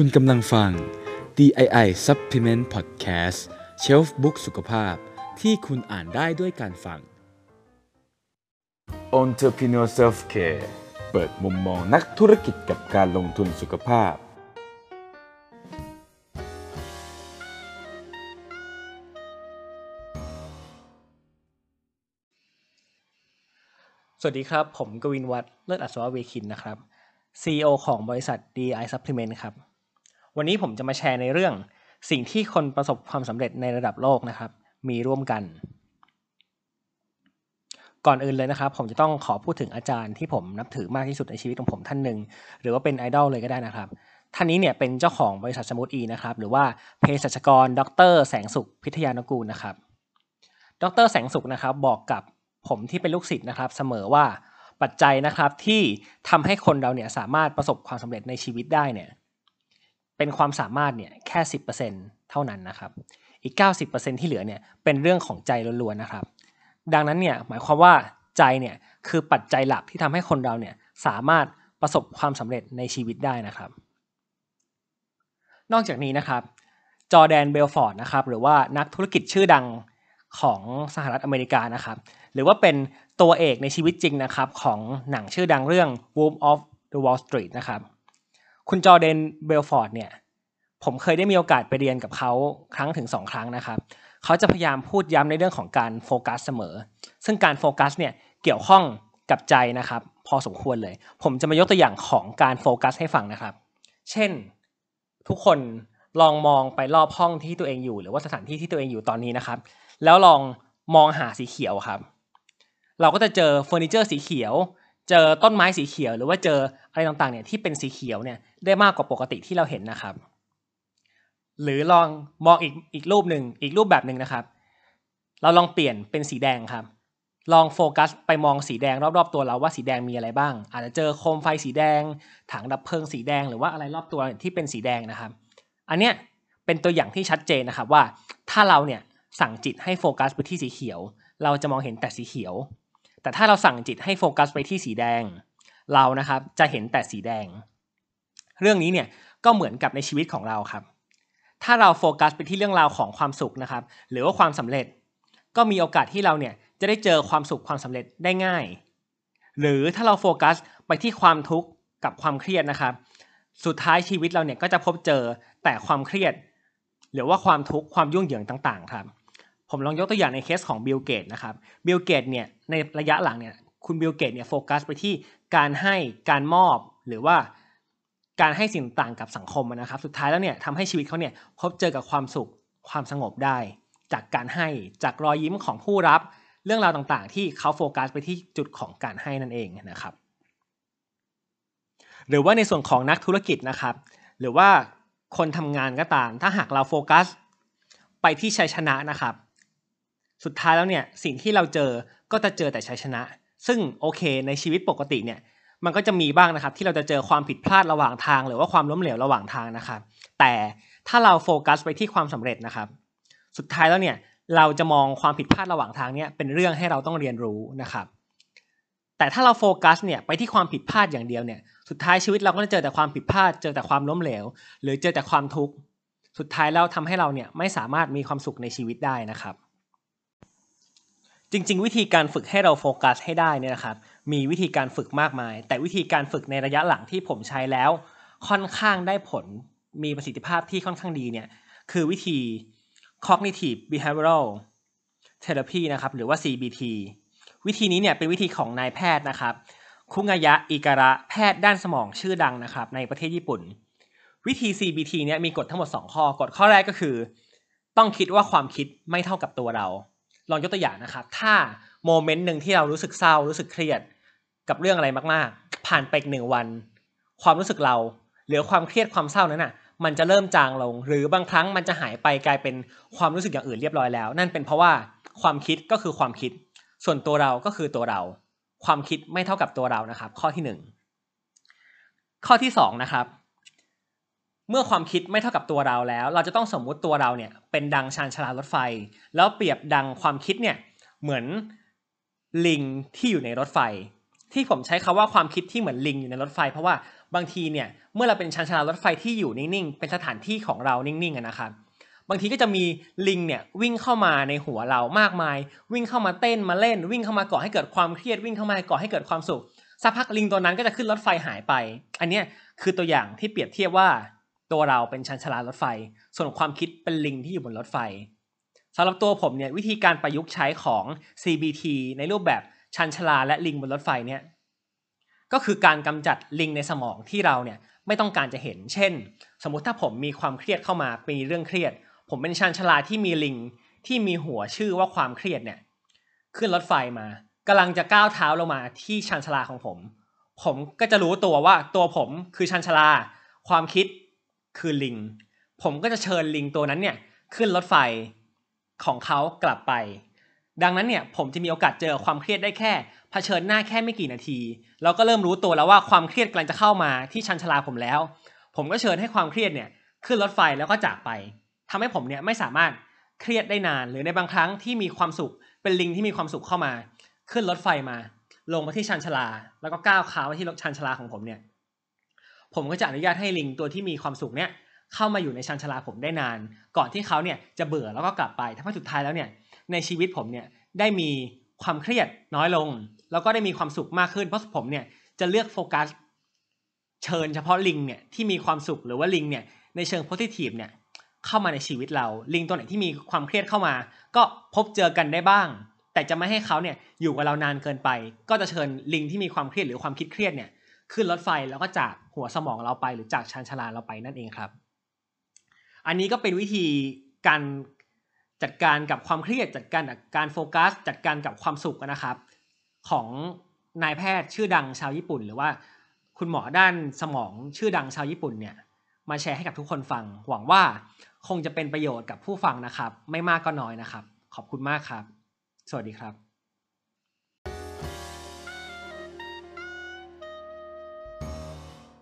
คุณกำลังฟัง DII Supplement Podcast Shelf Book สุขภาพ ที่คุณอ่านได้ด้วยการฟัง Entrepreneur Self Care เปิดมุมมองนักธุรกิจกับการลงทุนสุขภาพ สวัสดีครับ ผมกวินวัฒน์เลิศอัศวะเวคินนะครับ CEO ของบริษัท DI Supplement ครับ วันนี้ผมจะมาแชร์ในเรื่อง สิ่งที่คนประสบความสำเร็จในระดับโลกนะครับ มีร่วมกัน ก่อนอื่นเลยนะครับ ผมจะต้องขอพูดถึงอาจารย์ที่ผมนับถือมากที่สุดในชีวิตของผมท่านหนึ่งหรือว่าเป็นไอดอลเลยก็ได้นะครับท่านนี้เนี่ยเป็นเจ้าของบริษัทสมุทอีนะครับหรือว่าเภสัชกร ดร แสงสุขพิทยานกูลนะครับ ดร แสงสุขนะครับบอกกับผมที่เป็นลูกศิษย์นะครับ เสมอว่าปัจจัยนะครับที่ทำให้คนเราเนี่ยสามารถประสบความสำเร็จในชีวิตได้เนี่ย เป็นความสามารถเนี่ยแค่สิเท่านั้นนะครับ อีก 90%ที่เหลือเนี่ยเป็นเรื่องของใจล้วนๆนะครับ ดังนั้นเนี่ยหมายความว่าใจเนี่ยคือปัจจัยหลักที่ทำให้คนเราเนี่ยสามารถประสบความสำเร็จในชีวิตได้นะครับ นอกจากนี้นะครับ จอแดนเบลฟอร์ดนะครับหรือว่านักธุรกิจชื่อดังของสหรัฐอเมริกานะครับ หรือว่าเป็นตัวเอกในชีวิตจริงนะครับของหนังชื่อดังเรื่อง Wolf of the Wall Street นะครับ คุณจอร์แดนเบลฟอร์ดเนี่ย ผมเคยได้มีโอกาสไปเรียนกับเขาครั้งถึง2ครั้งนะครับ เขาจะพยายามพูดย้ำในเรื่องของการโฟกัสเสมอ ซึ่งการโฟกัสเนี่ยเกี่ยวข้องกับใจนะครับ พอสมควรเลย ผมจะมายกตัวอย่างของการโฟกัสให้ฟังนะครับ เช่นทุกคนลองมองไปรอบห้องที่ตัวเองอยู่ หรือว่าสถานที่ที่ตัวเองอยู่ตอนนี้นะครับ แล้วลองมองหาสีเขียวครับ เราก็จะเจอเฟอร์นิเจอร์สีเขียว เจอต้นไม้สีเขียว หรือว่าเจออะไรต่างๆเนี่ยที่เป็นสีเขียวเนี่ยได้มากกว่าปกติที่เราเห็นนะครับ หรือลองมองอีกอีกรูปหนึ่งอีกรูปแบบหนึ่งนะครับ เราลองเปลี่ยนเป็นสีแดงครับ ลองโฟกัสไปมองสีแดงรอบๆตัวเราว่าสีแดงมีอะไรบ้าง อาจจะเจอโคมไฟสีแดง ถังดับเพลิงสีแดงหรือว่าอะไรรอบตัวที่เป็นสีแดงนะครับ อันเนี้ยเป็นตัวอย่างที่ชัดเจนนะครับว่าถ้าเราเนี่ยสั่งจิตให้โฟกัสไปที่สีเขียว เราจะมองเห็นแต่สีเขียว แต่ถ้าเราสั่งจิตให้โฟกัสไปที่สีแดง เรานะครับจะเห็นแต่สีแดง เรื่องนี้เนี่ยก็เหมือนกับในชีวิตของเราครับ ถ้าเราโฟกัสไปที่เรื่องราวของความสุขนะครับ หรือว่าความสำเร็จ ก็มีโอกาสที่เราเนี่ยจะได้เจอความสุขความสำเร็จได้ง่าย หรือถ้าเราโฟกัสไปที่ความทุกข์กับความเครียดนะครับ สุดท้ายชีวิตเราเนี่ยก็จะพบเจอแต่ความเครียด หรือว่าความทุกข์ความยุ่งเหยิงต่าง ๆ ครับ ผมลองยกตัวอย่างในเคสของบิลเกตนะครับบิลเกตเนี่ยในระยะหลังเนี่ยคุณบิลเกตเนี่ยโฟกัสไปที่การให้การมอบหรือว่าการให้สิ่งต่างกับสังคมนะครับ สุดท้ายแล้วเนี่ยทำให้ชีวิตเขาเนี่ยพบเจอกับความสุขความสงบได้ จากการให้จากรอยยิ้มของผู้รับ เรื่องราวต่างๆ ที่เขาโฟกัสไปที่จุดของการให้นั่นเองนะครับ หรือว่าในส่วนของนักธุรกิจนะครับ หรือว่าคนทำงานก็ตาม ถ้าหากเราโฟกัส ไปที่ชัยชนะนะครับ สุดท้ายแล้วเนี่ยสิ่งที่เราเจอก็จะเจอแต่ชัยชนะ ซึ่งโอเค ในชีวิตปกติเนี่ยมันก็จะมีบ้างนะครับ ที่เราจะเจอความผิดพลาดระหว่างทาง หรือว่าความล้มเหลวระหว่างทางนะครับ แต่ถ้าเราโฟกัสไปที่ความสำเร็จนะครับ สุดท้ายแล้วเนี่ยเราจะมองความผิดพลาดระหว่างทางเนี่ยเป็นเรื่องให้เราต้องเรียนรู้นะครับแต่ถ้าเราโฟกัสเนี่ยไปที่ความผิดพลาดอย่างเดียวเนี่ยสุดท้ายชีวิตเราก็จะเจอแต่ความผิดพลาด เจอแต่ความล้มเหลว หรือเจอแต่ความทุกข์สุดท้ายแล้วทำให้เราเนี่ยไม่สามารถมีความสุขในชีวิตได้นะครับ จริง ๆ วิธีการฝึกให้เราโฟกัสให้ได้เนี่ยนะครับมีวิธีการฝึกมากมาย แต่วิธีการฝึกในระยะหลังที่ผมใช้แล้ว ค่อนข้างได้ผลมีประสิทธิภาพที่ค่อนข้างดีเนี่ยคือวิธี cognitive behavioral therapy นะครับหรือว่า CBT วิธีนี้เนี่ยเป็นวิธีของนายแพทย์นะครับ คุงายะอิการะแพทย์ด้านสมองชื่อดังนะครับในประเทศญี่ปุ่น วิธี CBT เนี่ยมีกฎทั้งหมด 2 ข้อกฎข้อแรกก็คือ ต้องคิดว่าความคิดไม่เท่ากับตัวเรา ลองยกตัวอย่างนะครับ ถ้าโมเมนต์หนึ่งที่เรารู้สึกเศร้ารู้สึกเครียด กับเรื่องอะไรมากๆ ผ่านไปหนึ่งวัน ความรู้สึกเราหรือความเครียดความเศร้านั้นน่ะ มันจะเริ่มจางลง หรือบางครั้งมันจะหายไปกลายเป็นความรู้สึกอย่างอื่นเรียบร้อยแล้ว นั่นเป็นเพราะว่าความคิดก็คือความคิด ส่วนตัวเราก็คือตัวเรา ความคิดไม่เท่ากับตัวเรานะครับ ข้อที่หนึ่งข้อที่สองนะครับ เมื่อความคิดไม่เท่ากับตัวเราแล้ว เราจะต้องสมมุติตัวเราเนี่ยเป็นดังชานชลารถไฟ แล้วเปรียบดังความคิดเนี่ยเหมือนลิงที่อยู่ในรถไฟ ที่ผมใช้คาว่าความคิดที่เหมือนลิงอยู่ในรถไฟ เพราะว่าบางทีเนี่ยเมื่อเราเป็นชานชลารถไฟที่อยู่นิ่งๆเป็นสถานที่ของเรานิ่งๆนะครับบางทีก็จะมีลิงเนี่ยวิ่งเข้ามาในหัวเรามากมาย วิ่งเข้ามาเต้นมาเล่น วิ่งเข้ามาก่อให้เกิดความเครียดวิ่งเข้ามาก่อให้เกิดความสุขสักพักลิงตัวนั้นก็จะขึ้นรถไฟหายไป อันนี้คือตัวอย่างที่เปรียบเทียบว่า ตัวเราเป็นชันชาลารถไฟ ส่วนความคิดเป็นลิงที่อยู่บนรถไฟสำหรับตัวผมเนี่ยวิธีการประยุกต์ใช้ของ CBT ในรูปแบบชันชลาและลิงบนรถไฟเนี่ยก็คือการกำจัดลิงในสมองที่เราเนี่ยไม่ต้องการจะเห็น เช่น สมมุติถ้าผมมีความเครียดเข้ามามีเรื่องเครียด ผมเป็นชันชลาที่มีลิงที่มีหัวชื่อว่าความเครียดเนี่ยขึ้นรถไฟมากำลังจะก้าวเท้าลงมาที่ชันชลาของผม ผมก็จะรู้ตัวว่าตัวผมคือชันชลา ความคิด คือลิง ผมก็จะเชิญลิงตัวนั้นเนี่ยขึ้นรถไฟของเขากลับไป ดังนั้นเนี่ยผมจะมีโอกาสเจอความเครียดได้แค่เผชิญหน้าแค่ไม่กี่นาที เราก็เริ่มรู้ตัวแล้วว่าความเครียดกำลังจะเข้ามาที่ชันชลาผมแล้ว ผมก็เชิญให้ความเครียดเนี่ยขึ้นรถไฟแล้วก็จากไปทำให้ผมเนี่ยไม่สามารถเครียดได้นาน หรือในบางครั้งที่มีความสุขเป็นลิงที่มีความสุขเข้ามา ขึ้นรถไฟมา ลงมาที่ชานชาลา แล้วก็ก้าวขาไปที่ชานชาลาของผมเนี่ย ผมก็จะอนุญาตให้ลิงตัวที่มีความสุขเนี่ยเข้ามาอยู่ในชานชาลาผมได้นาน ก่อนที่เขาเนี่ยจะเบื่อแล้วก็กลับไปถ้าสุดท้ายแล้วเนี่ยในชีวิตผมเนี่ยได้มีความเครียดน้อยลง แล้วก็ได้มีความสุขมากขึ้นเพราะผมเนี่ยจะเลือกโฟกัสเชิญเฉพาะลิงเนี่ยที่มีความสุขหรือว่าลิงเนี่ยในเชิง positive เนี่ยเข้ามาในชีวิตเรา ลิงตัวไหนที่มีความเครียดเข้ามา ก็พบเจอกันได้บ้าง แต่จะไม่ให้เขาเนี่ยอยู่กับเรานานเกินไป ก็จะเชิญลิงที่มีความเครียดหรือความคิดเครียดเนี่ย ขึ้นรถไฟแล้วก็จากหัวสมองเราไปหรือจากชานชาลาเราไปนั่นเองครับ อันนี้ก็เป็นวิธีการจัดการกับความเครียดจัดการกับการโฟกัส จัดการกับความสุขนะครับ ของนายแพทย์ชื่อดังชาวญี่ปุ่น หรือว่าคุณหมอด้านสมองชื่อดังชาวญี่ปุ่นเนี่ยมาแชร์ให้กับทุกคนฟัง หวังว่าคงจะเป็นประโยชน์กับผู้ฟังนะครับ ไม่มากก็น้อยนะครับ ขอบคุณมากครับ สวัสดีครับ